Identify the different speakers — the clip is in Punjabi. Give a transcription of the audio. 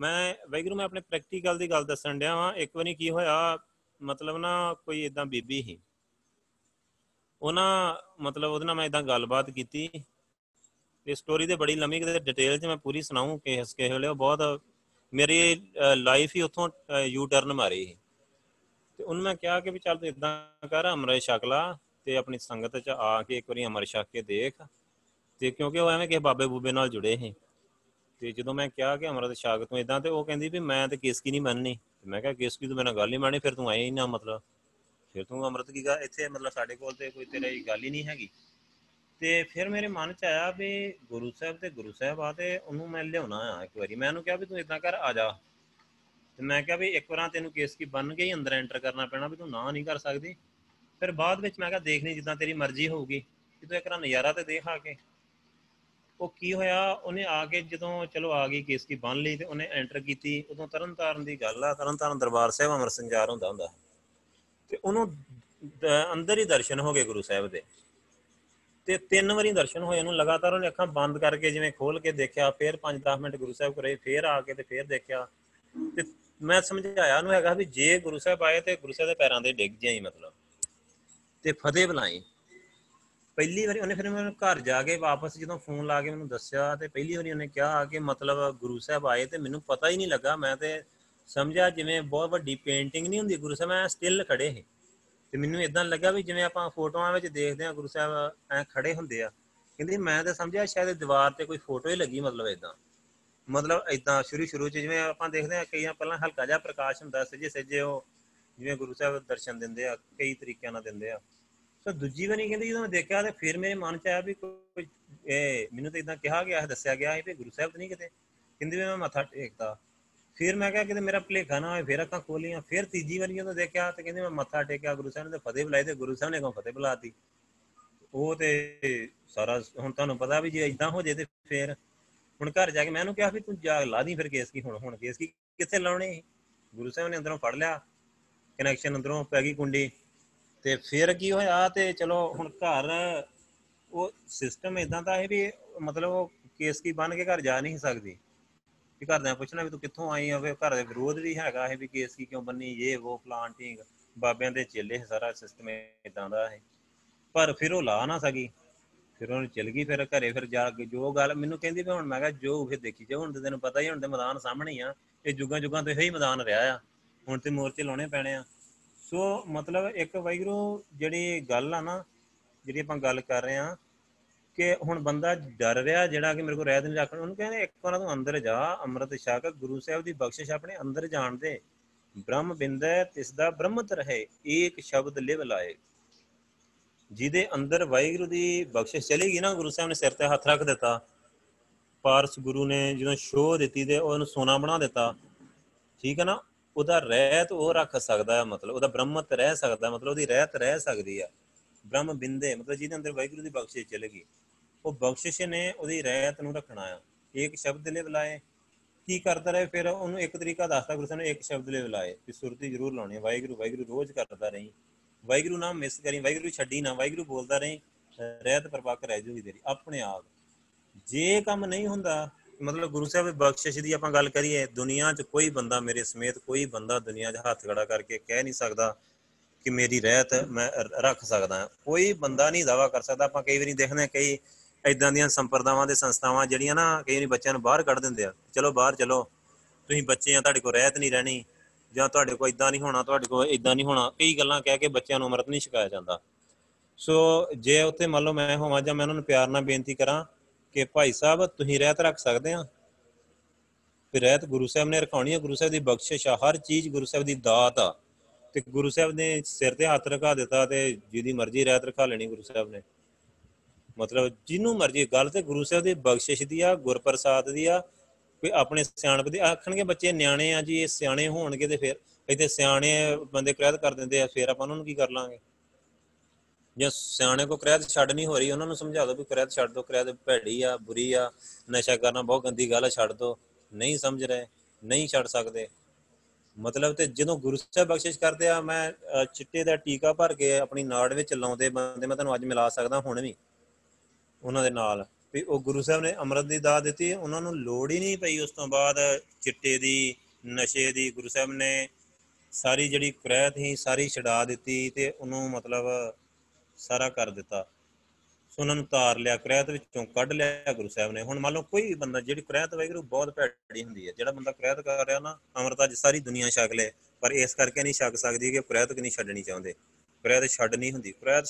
Speaker 1: ਮੈਂ ਵੈਗਰੂ ਮੈਂ ਆਪਣੇ ਪ੍ਰੈਕਟੀਕਲ ਦੀ ਗੱਲ ਦੱਸਣ ਡਿਆ ਵਾਂ। ਇੱਕ ਵਾਰੀ ਕੀ ਹੋਇਆ, ਮਤਲਬ ਨਾ ਕੋਈ ਇਦਾਂ ਬੀਬੀ ਸੀ। ਉਹਨਾਂ ਮਤਲਬ ਉਹਦੇ ਨਾਲ ਮੈਂ ਇਦਾਂ ਗੱਲਬਾਤ ਕੀਤੀ। ਇਹ ਸਟੋਰੀ ਤੇ ਬੜੀ ਲੰਮੀ ਕਿਤੇ ਡਿਟੇਲ 'ਚ ਮੈਂ ਪੂਰੀ ਸੁਣਾਉਂ ਕਿਸ ਕਿਸੇ ਵੇਲੇ ਉਹ ਬਹੁਤ ਮੇਰੀ ਲਾਈਫ ਹੀ ਉੱਥੋਂ ਯੂ ਟਰਨ ਮਾਰੀ ਸੀ। ਤੇ ਉਹਨੂੰ ਮੈਂ ਕਿਹਾ ਕਿ ਵੀ ਚੱਲ ਤੂੰ ਇਦਾਂ ਕਰ, ਅਮਰ ਛਕ ਲਾ ਤੇ ਆਪਣੀ ਸੰਗਤ 'ਚ ਆ ਕੇ ਇੱਕ ਵਾਰੀ ਅਮਰ ਛਕ ਕੇ ਦੇਖ। ਤੇ ਕਿਉਂਕਿ ਉਹ ਐਵੇਂ ਕਿਸੇ ਬਾਬੇ ਬੂਬੇ ਨਾਲ ਜੁੜੇ ਸੀ। ਤੇ ਜਦੋਂ ਮੈਂ ਕਿਹਾ ਕਿ ਅਮਰਤ ਛਕ ਤੂੰ ਇਦਾਂ ਤੇ ਉਹ ਕਹਿੰਦੀ ਵੀ ਮੈਂ ਤੇ ਕੇਸਕੀ ਨਹੀਂ ਮੰਨਣੀ। ਤੇ ਮੈਂ ਕਿਹਾ, ਕੇਸਕੀ ਤੂੰ ਮੇਰੇ ਨਾਲ ਗੱਲ ਨਹੀਂ ਮੰਨਣੀ ਫਿਰ ਤੂੰ ਆਏ ਹੀ ਨਾ, ਮਤਲਬ। ਫਿਰ ਤੂੰ ਅਮਰਤ ਕੀ ਗਾ ਇੱਥੇ ਮਤਲਬ ਸਾਡੇ ਕੋਲ ਤੇ ਕੋਈ ਤੇਰੀ ਗੱਲ ਹੀ ਨਹੀਂ ਹੈਗੀ। ਤੇ ਫਿਰ ਮੇਰੇ ਮਨ ਚ ਆਇਆ ਵੀ ਗੁਰੂ ਸਾਹਿਬ ਤੇ ਗੁਰੂ ਸਾਹਿਬ ਆ ਤੇ ਉਹਨੂੰ ਮੈਂ ਲਿਆਉਣਾ ਆ ਇੱਕ ਵਾਰੀ। ਮੈਂ ਉਹਨੂੰ ਕਿਹਾ ਵੀ ਤੂੰ ਇਦਾਂ ਕਰ, ਆ ਜਾ। ਤੇ ਮੈਂ ਕਿਹਾ ਵੀ ਇੱਕ ਵਾਰਾਂ ਤੈਨੂੰ ਕੇਸ ਕੀ ਬਣ ਕੇ ਹੀ ਅੰਦਰ ਐਂਟਰ ਕਰਨਾ ਪੈਣਾ ਵੀ ਤੂੰ ਨਾ ਨਹੀਂ ਕਰ ਸਕਦੀ। ਫਿਰ ਬਾਅਦ ਵਿੱਚ ਮੈਂ ਕਿਹਾ, ਦੇਖ ਲਈ ਜਿੱਦਾਂ ਤੇਰੀ ਮਰਜ਼ੀ ਹੋਊਗੀ। ਕਿ ਤੂੰ ਇੱਕ ਵਾਰ ਨਜ਼ਾਰਾ ਤੇ ਦੇਖ ਆ ਕੇ। ਉਹ ਕੀ ਹੋਇਆ, ਉਹਨੇ ਆ ਕੇ ਜਦੋਂ ਚਲੋ ਆ ਗਈ ਕੇਸ ਕੀ ਬਣ ਲਈ ਤੇ ਉਹਨੇ ਐਂਟਰ ਕੀਤੀ, ਉਦੋਂ ਤਰਨਤਾਰਨ ਦੀ ਗੱਲ ਆ, ਤਰਨਤਾਰਨ ਦਰਬਾਰ ਸਾਹਿਬ ਅਮਰ ਸੰਜਾਰ ਹੁੰਦਾ ਹੁੰਦਾ। ਤੇ ਉਹਨੂੰ ਦ- ਅੰਦਰ ਹੀ ਦਰਸ਼ਨ ਹੋ ਗਏ ਗੁਰੂ ਸਾਹਿਬ ਦੇ। ਤੇ ਤਿੰਨ ਵਾਰੀ ਦਰਸ਼ਨ ਹੋਏ, ਉਹਨੂੰ ਲਗਾਤਾਰ ਉਹਨੇ ਅੱਖਾਂ ਬੰਦ ਕਰਕੇ ਜਿਵੇਂ ਖੋਲ ਕੇ ਦੇਖਿਆ, ਫਿਰ 5-10 ਮਿੰਟ ਗੁਰੂ ਸਾਹਿਬ ਕੋਲੇ ਫਿਰ ਆ ਕੇ ਤੇ ਫਿਰ ਦੇਖਿਆ। ਤੇ ਮੈਂ ਸਮਝਾਇਆ ਉਹਨੂੰ ਹੈਗਾ ਵੀ ਜੇ ਗੁਰੂ ਸਾਹਿਬ ਆਏ ਤੇ ਗੁਰੂ ਸਾਹਿਬ ਦੇ ਪੈਰਾਂ ਦੇ ਡਿੱਗ ਜਾਈ ਮਤਲਬ। ਤੇ ਫਤਿਹ ਬੁਲਾਈ। ਪਹਿਲੀ ਵਾਰੀ ਉਹਨੇ ਫਿਰ ਮੈਨੂੰ ਘਰ ਜਾ ਕੇ ਵਾਪਸ ਜਦੋਂ ਫੋਨ ਲਾ ਕੇ ਮੈਨੂੰ ਦੱਸਿਆ ਤੇ ਪਹਿਲੀ ਵਾਰੀ ਉਹਨੇ ਕਿਹਾ ਕਿ ਮਤਲਬ ਗੁਰੂ ਸਾਹਿਬ ਆਏ ਤੇ ਮੈਨੂੰ ਪਤਾ ਹੀ ਨਹੀਂ ਲੱਗਾ। ਮੈਂ ਤੇ ਸਮਝਿਆ ਜਿਵੇਂ ਬਹੁਤ ਵੱਡੀ ਪੇਂਟਿੰਗ ਨਹੀਂ ਹੁੰਦੀ ਗੁਰੂ ਸਾਹਿਬ ਐ ਸਟਿਲ ਖੜੇ ਸੀ। ਤੇ ਮੈਨੂੰ ਇਦਾਂ ਲੱਗਾ ਵੀ ਜਿਵੇਂ ਆਪਾਂ ਫੋਟੋਆਂ ਵਿੱਚ ਦੇਖਦੇ ਆ ਗੁਰੂ ਸਾਹਿਬ ਐ ਖੜੇ ਹੁੰਦੇ ਆ। ਕਹਿੰਦੀ ਮੈਂ ਤਾਂ ਸਮਝਿਆ ਸ਼ਾਇਦ ਦੀਵਾਰ ਤੇ ਕੋਈ ਫੋਟੋ ਹੀ ਲੱਗੀ ਮਤਲਬ ਇਦਾਂ ਮਤਲਬ ਇਦਾਂ ਸ਼ੁਰੂ ਸ਼ੁਰੂ ਚ ਜਿਵੇਂ ਆਪਾਂ ਦੇਖਦੇ ਆ ਕਈਆਂ ਪਹਿਲਾਂ ਹਲਕਾ ਜਿਹਾ ਪ੍ਰਕਾਸ਼ ਹੁੰਦਾ ਸੱਜੇ ਸੱਜੇ ਉਹ ਜਿਵੇਂ ਗੁਰੂ ਸਾਹਿਬ ਦਰਸ਼ਨ ਦਿੰਦੇ ਆ, ਕਈ ਤਰੀਕਿਆਂ ਨਾਲ ਦਿੰਦੇ ਆ। ਸੋ ਦੂਜੀ ਵਾਰੀ ਕਹਿੰਦੀ ਜਦੋਂ ਮੈਂ ਦੇਖਿਆ ਤੇ ਫਿਰ ਮੇਰੇ ਮਨ ਚ ਆਇਆ ਵੀ ਕੋਈ, ਇਹ ਮੈਨੂੰ ਤਾਂ ਇਦਾਂ ਕਿਹਾ ਗਿਆ ਦੱਸਿਆ ਗਿਆ ਸੀ ਵੀ ਗੁਰੂ ਸਾਹਿਬ ਤਾਂ ਨਹੀਂ ਕਿਤੇ। ਕਹਿੰਦੀ ਵੀ ਮੈਂ ਮੱਥਾ ਟੇਕਦਾ। ਫਿਰ ਮੈਂ ਕਿਹਾ ਕਿਤੇ ਮੇਰਾ ਭੁਲੇਖਾ ਨਾ ਹੋਏ, ਫਿਰ ਅੱਖਾਂ ਖੋਲੀਆਂ। ਫਿਰ ਤੀਜੀ ਵਾਰੀ ਜਦੋਂ ਦੇਖਿਆ ਤੇ ਕਹਿੰਦੇ ਮੈਂ ਮੱਥਾ ਟੇਕਿਆ, ਗੁਰੂ ਸਾਹਿਬ ਨੇ ਤੇ ਫਤਿਹ ਬੁਲਾਈ ਤੇ ਗੁਰੂ ਸਾਹਿਬ ਨੇ ਕੋ ਫਤਿਹ ਬੁਲਾਤੀ। ਉਹ ਤੇ ਸਾਰਾ ਹੁਣ ਤੁਹਾਨੂੰ ਪਤਾ ਵੀ ਜੇ ਇਦਾਂ ਹੋ ਜੇ ਤੇ ਫਿਰ ਹੁਣ ਘਰ ਜਾ ਕੇ ਮੈਂ ਉਹਨੂੰ ਕਿਹਾ ਵੀ ਤੂੰ ਜਾ ਲਾ ਦੀ ਫਿਰ ਕੇਸ ਕੀ ਹੁਣ ਹੁਣ ਕੇਸ ਕੀ ਕਿੱਥੇ ਲਾਉਣੇ ਸੀ? ਗੁਰੂ ਸਾਹਿਬ ਨੇ ਅੰਦਰੋਂ ਫੜ ਲਿਆ। ਕਨੈਕਸ਼ਨ ਅੰਦਰੋਂ ਪੈ ਗਈ ਕੁੰਡੀ। ਤੇ ਫਿਰ ਕੀ ਹੋਇਆ ਤੇ ਚਲੋ ਹੁਣ ਘਰ ਉਹ ਸਿਸਟਮ ਇਦਾਂ ਦਾ ਹੈ ਵੀ ਮਤਲਬ ਉਹ ਕੇਸ ਕੀ ਬਣ ਕੇ ਘਰ ਜਾ ਨਹੀਂ ਸਕਦੀ। ਵੀ ਘਰਦਿਆਂ ਪੁੱਛਣਾ ਵੀ ਤੂੰ ਕਿੱਥੋਂ ਆਈ ਹੋਵੇ ਘਰ ਦੇ ਵਿਰੋਧ ਵੀ ਹੈਗਾ ਇਹ ਵੀ ਕੇਸ ਕੀ ਕਿਉਂ ਬੰਨੀ ਇਹ ਉਹ ਪਲਾਂਟਿੰਗ ਬਾਬਿਆਂ ਦੇ ਚੇਲੇ ਸੀ, ਸਾਰਾ ਸਿਸਟਮ ਇਦਾਂ ਦਾ ਹੈ ਪਰ ਫਿਰ ਉਹ ਲਾ ਨਾ ਸਕੀ। ਫਿਰ ਉਹਨੇ ਚਲ ਗਈ ਫਿਰ ਘਰੇ ਫਿਰ ਜਾ ਕੇ ਜੋ ਗੱਲ ਮੈਨੂੰ ਕਹਿੰਦੀ ਵੀ ਹੁਣ ਮੈਂ ਕਿਹਾ ਜੋ ਫਿਰ ਦੇਖੀ ਜਾ ਹੁਣ ਤੇ ਤੈਨੂੰ ਪਤਾ ਹੀ ਹੁਣ ਤੇ ਮੈਦਾਨ ਸਾਹਮਣੇ ਹੀ ਆ। ਇਹ ਜੁਗਾਂ ਜੁਗਾਂ ਤੋਂ ਇਹੀ ਮੈਦਾਨ ਰਿਹਾ ਆ। ਹੁਣ ਤੇ ਮੋਰਚੇ ਲਾਉਣੇ ਪੈਣੇ ਆ। ਸੋ ਮਤਲਬ ਇੱਕ ਵਾਹਿਗੁਰੂ ਜਿਹੜੀ ਗੱਲ ਆ ਨਾ, ਜਿਹੜੀ ਆਪਾਂ ਗੱਲ ਕਰ ਰਹੇ ਆ ਕਿ ਹੁਣ ਬੰਦਾ ਡਰ ਰਿਹਾ ਜਿਹੜਾ ਕਿ ਮੇਰੇ ਕੋਲ ਰਹਿਤ ਨਹੀਂ ਰੱਖਣ ਉਹਨੂੰ ਕਹਿੰਦੇ ਇੱਕ ਵਾਰ ਤੂੰ ਅੰਦਰ ਜਾ, ਅੰਮ੍ਰਿਤ ਛਕ, ਗੁਰੂ ਸਾਹਿਬ ਦੀ ਬਖਸ਼ਿਸ਼ ਆਪਣੇ ਅੰਦਰ ਜਾਣ ਦੇ। ਬ੍ਰਹਮ ਬਿੰਦੈ ਤਿਸ ਦਾ ਬ੍ਰਹਮਤ ਰਹੇ ਏਕ ਸ਼ਬਦ ਲਿਵ ਲਾਏ। ਜਿਹਦੇ ਅੰਦਰ ਵਾਹਿਗੁਰੂ ਦੀ ਬਖਸ਼ਿਸ਼ ਚਲੇਗੀ ਨਾ, ਗੁਰੂ ਸਾਹਿਬ ਨੇ ਸਿਰ ਤੇ ਹੱਥ ਰੱਖ ਦਿੱਤਾ। ਪਾਰਸ ਗੁਰੂ ਨੇ ਜਦੋਂ ਸ਼ੋਅ ਦਿੱਤੀ ਤੇ ਉਹਨੂੰ ਸੋਨਾ ਬਣਾ ਦਿੱਤਾ। ਠੀਕ ਹੈ ਨਾ? ਉਹਦਾ ਰਹਿਤ ਉਹ ਰੱਖ ਸਕਦਾ ਹੈ, ਮਤਲਬ ਉਹਦਾ ਬ੍ਰਹਮਤ ਰਹਿ ਸਕਦਾ ਮਤਲਬ ਉਹਦੀ ਰਹਿਤ ਰਹਿ ਸਕਦੀ ਆ। ਬ੍ਰਹਮ ਬਿੰਦੇ, ਮਤਲਬ ਜਿਹਦੇ ਅੰਦਰ ਵਾਹਿਗੁਰੂ ਦੀ ਬਖਸ਼ਿਸ਼ ਚਲੇਗੀ ਉਹ ਬਖਸ਼ਿਸ਼ ਨੇ ਉਹਦੀ ਰਹਿਤ ਨੂੰ ਰੱਖਣਾ ਆ। ਇੱਕ ਸ਼ਬਦ ਲਈ ਬੁਲਾਏ ਕੀ ਕਰਦਾ ਰਹੇ, ਫਿਰ ਉਹਨੂੰ ਇੱਕ ਤਰੀਕਾ ਦੱਸਦਾ, ਗੁਰੂ ਸਾਹਿਬ ਨੇ ਇੱਕ ਸ਼ਬਦ ਲਈ ਬੁਲਾਏ ਕਿ ਸੁਰਤੀ ਜ਼ਰੂਰ ਲਾਉਣੀ ਹੈ ਵਾਹਿਗੁਰੂ ਵਾਹਿਗੁਰੂ ਰੋਜ਼ ਕਰਦਾ ਰਹੀਂ, ਵਾਹਿਗੁਰੂ ਨਾਮ ਮਿਸ ਕਰੀ, ਵਾਹਿਗੁਰੂ ਛੱਡੀ ਨਾ, ਵਾਹਿਗੁਰੂ ਬੋਲਦਾ ਰਹੀਂ, ਰਹਿਤ ਪਰਪੱਕ ਰਹਿ ਜੂਗੀ ਤੇਰੀ, ਆਪਣੇ ਆਪ। ਜੇ ਕੰਮ ਨਹੀਂ ਹੁੰਦਾ ਮਤਲਬ ਗੁਰੂ ਸਾਹਿਬ ਦੀ ਬਖਸ਼ਿਸ਼ ਦੀ ਆਪਾਂ ਗੱਲ ਕਰੀਏ, ਦੁਨੀਆ 'ਚ ਕੋਈ ਬੰਦਾ ਮੇਰੇ ਸਮੇਤ ਕੋਈ ਬੰਦਾ ਦੁਨੀਆ 'ਚ ਹੱਥ ਖੜਾ ਕਰਕੇ ਕਹਿ ਨਹੀਂ ਸਕਦਾ ਕਿ ਮੇਰੀ ਰਹਿਤ ਮੈਂ ਰ- ਰੱਖ ਸਕਦਾ ਹਾਂ। ਕੋਈ ਬੰਦਾ ਨਹੀਂ ਦਾਵਾ ਕਰ ਸਕਦਾ। ਆਪਾਂ ਕਈ ਵਾਰੀ ਦੇਖਦੇ ਹਾਂ ਕਈ ਇਦਾਂ ਦੀਆਂ ਸੰਪਰਦਾਵਾਂ ਦੇ ਸੰਸਥਾਵਾਂ ਜਿਹੜੀਆਂ ਨਾ ਕਈ ਵਾਰੀ ਬੱਚਿਆਂ ਨੂੰ ਬਾਹਰ ਕੱਢ ਦਿੰਦੇ ਆ, ਚਲੋ ਬਾਹਰ ਚਲੋ, ਤੁਸੀਂ ਬੱਚੇ ਆ, ਤੁਹਾਡੇ ਕੋਲ ਰਹਿਤ ਨਹੀਂ ਰਹਿਣੀ ਜਾਂ ਤੁਹਾਡੇ ਕੋਲ ਇਦਾਂ ਨਹੀਂ ਹੋਣਾ, ਤੁਹਾਡੇ ਕੋਲ ਇਦਾਂ ਨਹੀਂ ਹੋਣਾ। ਕਈ ਗੱਲਾਂ ਕਹਿ ਕੇ ਬੱਚਿਆਂ ਨੂੰ ਅੰਮ੍ਰਿਤ ਨਹੀਂ ਛਕਾਇਆ ਜਾਂਦਾ। ਸੋ ਜੇ ਉੱਥੇ ਮੰਨ ਲਓ ਮੈਂ ਹੋਵਾਂ ਜਾਂ ਮੈਂ ਉਹਨਾਂ ਨੂੰ ਪਿਆਰ ਨਾਲ ਬੇਨਤੀ ਕਰਾਂ ਕਿ ਭਾਈ ਸਾਹਿਬ, ਤੁਸੀਂ ਰਹਿਤ ਰੱਖ ਸਕਦੇ ਆ? ਫਿਰ ਰਹਿਤ ਗੁਰੂ ਸਾਹਿਬ ਨੇ ਰਖਾਉਣੀ ਹੈ ਗੁਰੂ ਸਾਹਿਬ ਦੀ ਬਖਸ਼ਿਸ਼ ਆ। ਹਰ ਚੀਜ਼ ਗੁਰੂ ਸਾਹਿਬ ਦੀ ਦਾਤ ਆ। ਤੇ ਗੁਰੂ ਸਾਹਿਬ ਨੇ ਸਿਰ ਤੇ ਹੱਥ ਰਖਾ ਦਿੱਤਾ ਤੇ ਜਿਹਦੀ ਮਰਜ਼ੀ ਰਹਿਤ ਰਖਾ ਲੈਣੀ ਗੁਰੂ ਸਾਹਿਬ ਨੇ। ਮਤਲਬ ਜਿਹਨੂੰ ਮਰਜ਼ੀ ਗੱਲ ਤੇ ਗੁਰੂ ਸਾਹਿਬ ਦੀ ਬਖਸ਼ਿਸ਼ ਦੀ ਆ, ਗੁਰਪ੍ਰਸਾਦ ਦੀ ਆ ਕੋਈ ਆਪਣੇ ਸਿਆਣਪ ਦੀ। ਆਖਣਗੇ ਬੱਚੇ ਨਿਆਣੇ ਆ ਜੀ, ਇਹ ਸਿਆਣੇ ਹੋਣਗੇ ਤੇ ਫਿਰ ਇੱਥੇ ਸਿਆਣੇ ਬੰਦੇ ਕ੍ਰੈਤ ਕਰ ਦਿੰਦੇ ਆ, ਫਿਰ ਆਪਾਂ ਉਹਨਾਂ ਨੂੰ ਕੀ ਕਰ ਲਾਂਗੇ? ਜੇ ਸਿਆਣੇ ਕੋ ਕ੍ਰੈਤ ਛੱਡ ਨਹੀਂ ਹੋ ਰਹੀ ਉਹਨਾਂ ਨੂੰ ਸਮਝਾ ਦਿਓ ਵੀ ਕ੍ਰੈਤ ਛੱਡ ਦਿਓ ਕ੍ਰੈਤ ਭੈੜੀ ਆ ਬੁਰੀ ਆ ਨਸ਼ਾ ਕਰਨਾ ਬਹੁਤ ਗੰਦੀ ਗੱਲ ਆ ਛੱਡ ਦਿਓ ਨਹੀਂ ਸਮਝ ਰਹੇ ਨਹੀਂ ਛੱਡ ਸਕਦੇ। ਮਤਲਬ ਤੇ ਜਦੋਂ ਗੁਰੂ ਸਾਹਿਬ ਬਖਸ਼ਿਸ਼ ਕਰਦੇ ਆ ਮੈਂ ਅ, ਚਿੱਟੇ ਦਾ ਟੀਕਾ ਭਰ ਕੇ ਆਪਣੀ ਨਾੜ ਵਿੱਚ ਲਾਉਂਦੇ ਬੰਦੇ ਮੈਂ ਤੁਹਾਨੂੰ ਅੱਜ ਮਿਲਾ ਸਕਦਾ ਹੁਣ ਵੀ। ਉਹਨਾਂ ਦੇ ਨਾਲ। ਵੀ ਉਹ ਗੁਰੂ ਸਾਹਿਬ ਨੇ ਅੰਮ੍ਰਿਤ ਦੀ ਦਾਤ ਦਿੱਤੀ ਉਹਨਾਂ ਨੂੰ ਲੋੜ ਹੀ ਨਹੀਂ ਪਈ ਉਸ ਤੋਂ ਬਾਅਦ ਚਿੱਟੇ ਦੀ ਨਸ਼ੇ ਦੀ। ਗੁਰੂ ਸਾਹਿਬ ਨੇ ਸਾਰੀ ਜਿਹੜੀ ਕੁਰੈਤ ਸੀ ਸਾਰੀ ਛਡਾ ਦਿੱਤੀ ਤੇ ਉਹਨੂੰ ਮਤਲਬ ਸਾਰਾ ਕਰ ਦਿੱਤਾ। ਸੋ ਉਹਨਾਂ ਨੂੰ ਤਾਰ ਲਿਆ ਕੁਰੈਤ ਵਿੱਚੋਂ ਕੱਢ ਲਿਆ ਗੁਰੂ ਸਾਹਿਬ ਨੇ। ਹੁਣ ਮੰਨ ਲਓ ਕੋਈ ਵੀ ਬੰਦਾ, ਜਿਹੜੀ ਕੁਰੈਤ ਵੈਗਰੂ ਬਹੁਤ ਭੈੜੀ ਹੁੰਦੀ ਹੈ, ਜਿਹੜਾ ਬੰਦਾ ਕੁਰੈਤ ਕਰ ਰਿਹਾ ਨਾ, ਅੰਮ੍ਰਿਤ ਅੱਜ ਸਾਰੀ ਦੁਨੀਆ ਛਕ ਲੇ, ਪਰ ਇਸ ਕਰਕੇ ਨਹੀਂ ਛਕ ਸਕਦੀ ਕਿ ਕੁਰੈਤ ਕਿ ਨਹੀਂ ਛੱਡਣੀ ਚਾਹੁੰਦੇ। ਕੁਰੈਤ ਛੱਡ ਨਹੀਂ ਹੁੰਦੀ ਕੁਰੈਤ ਛੱਡ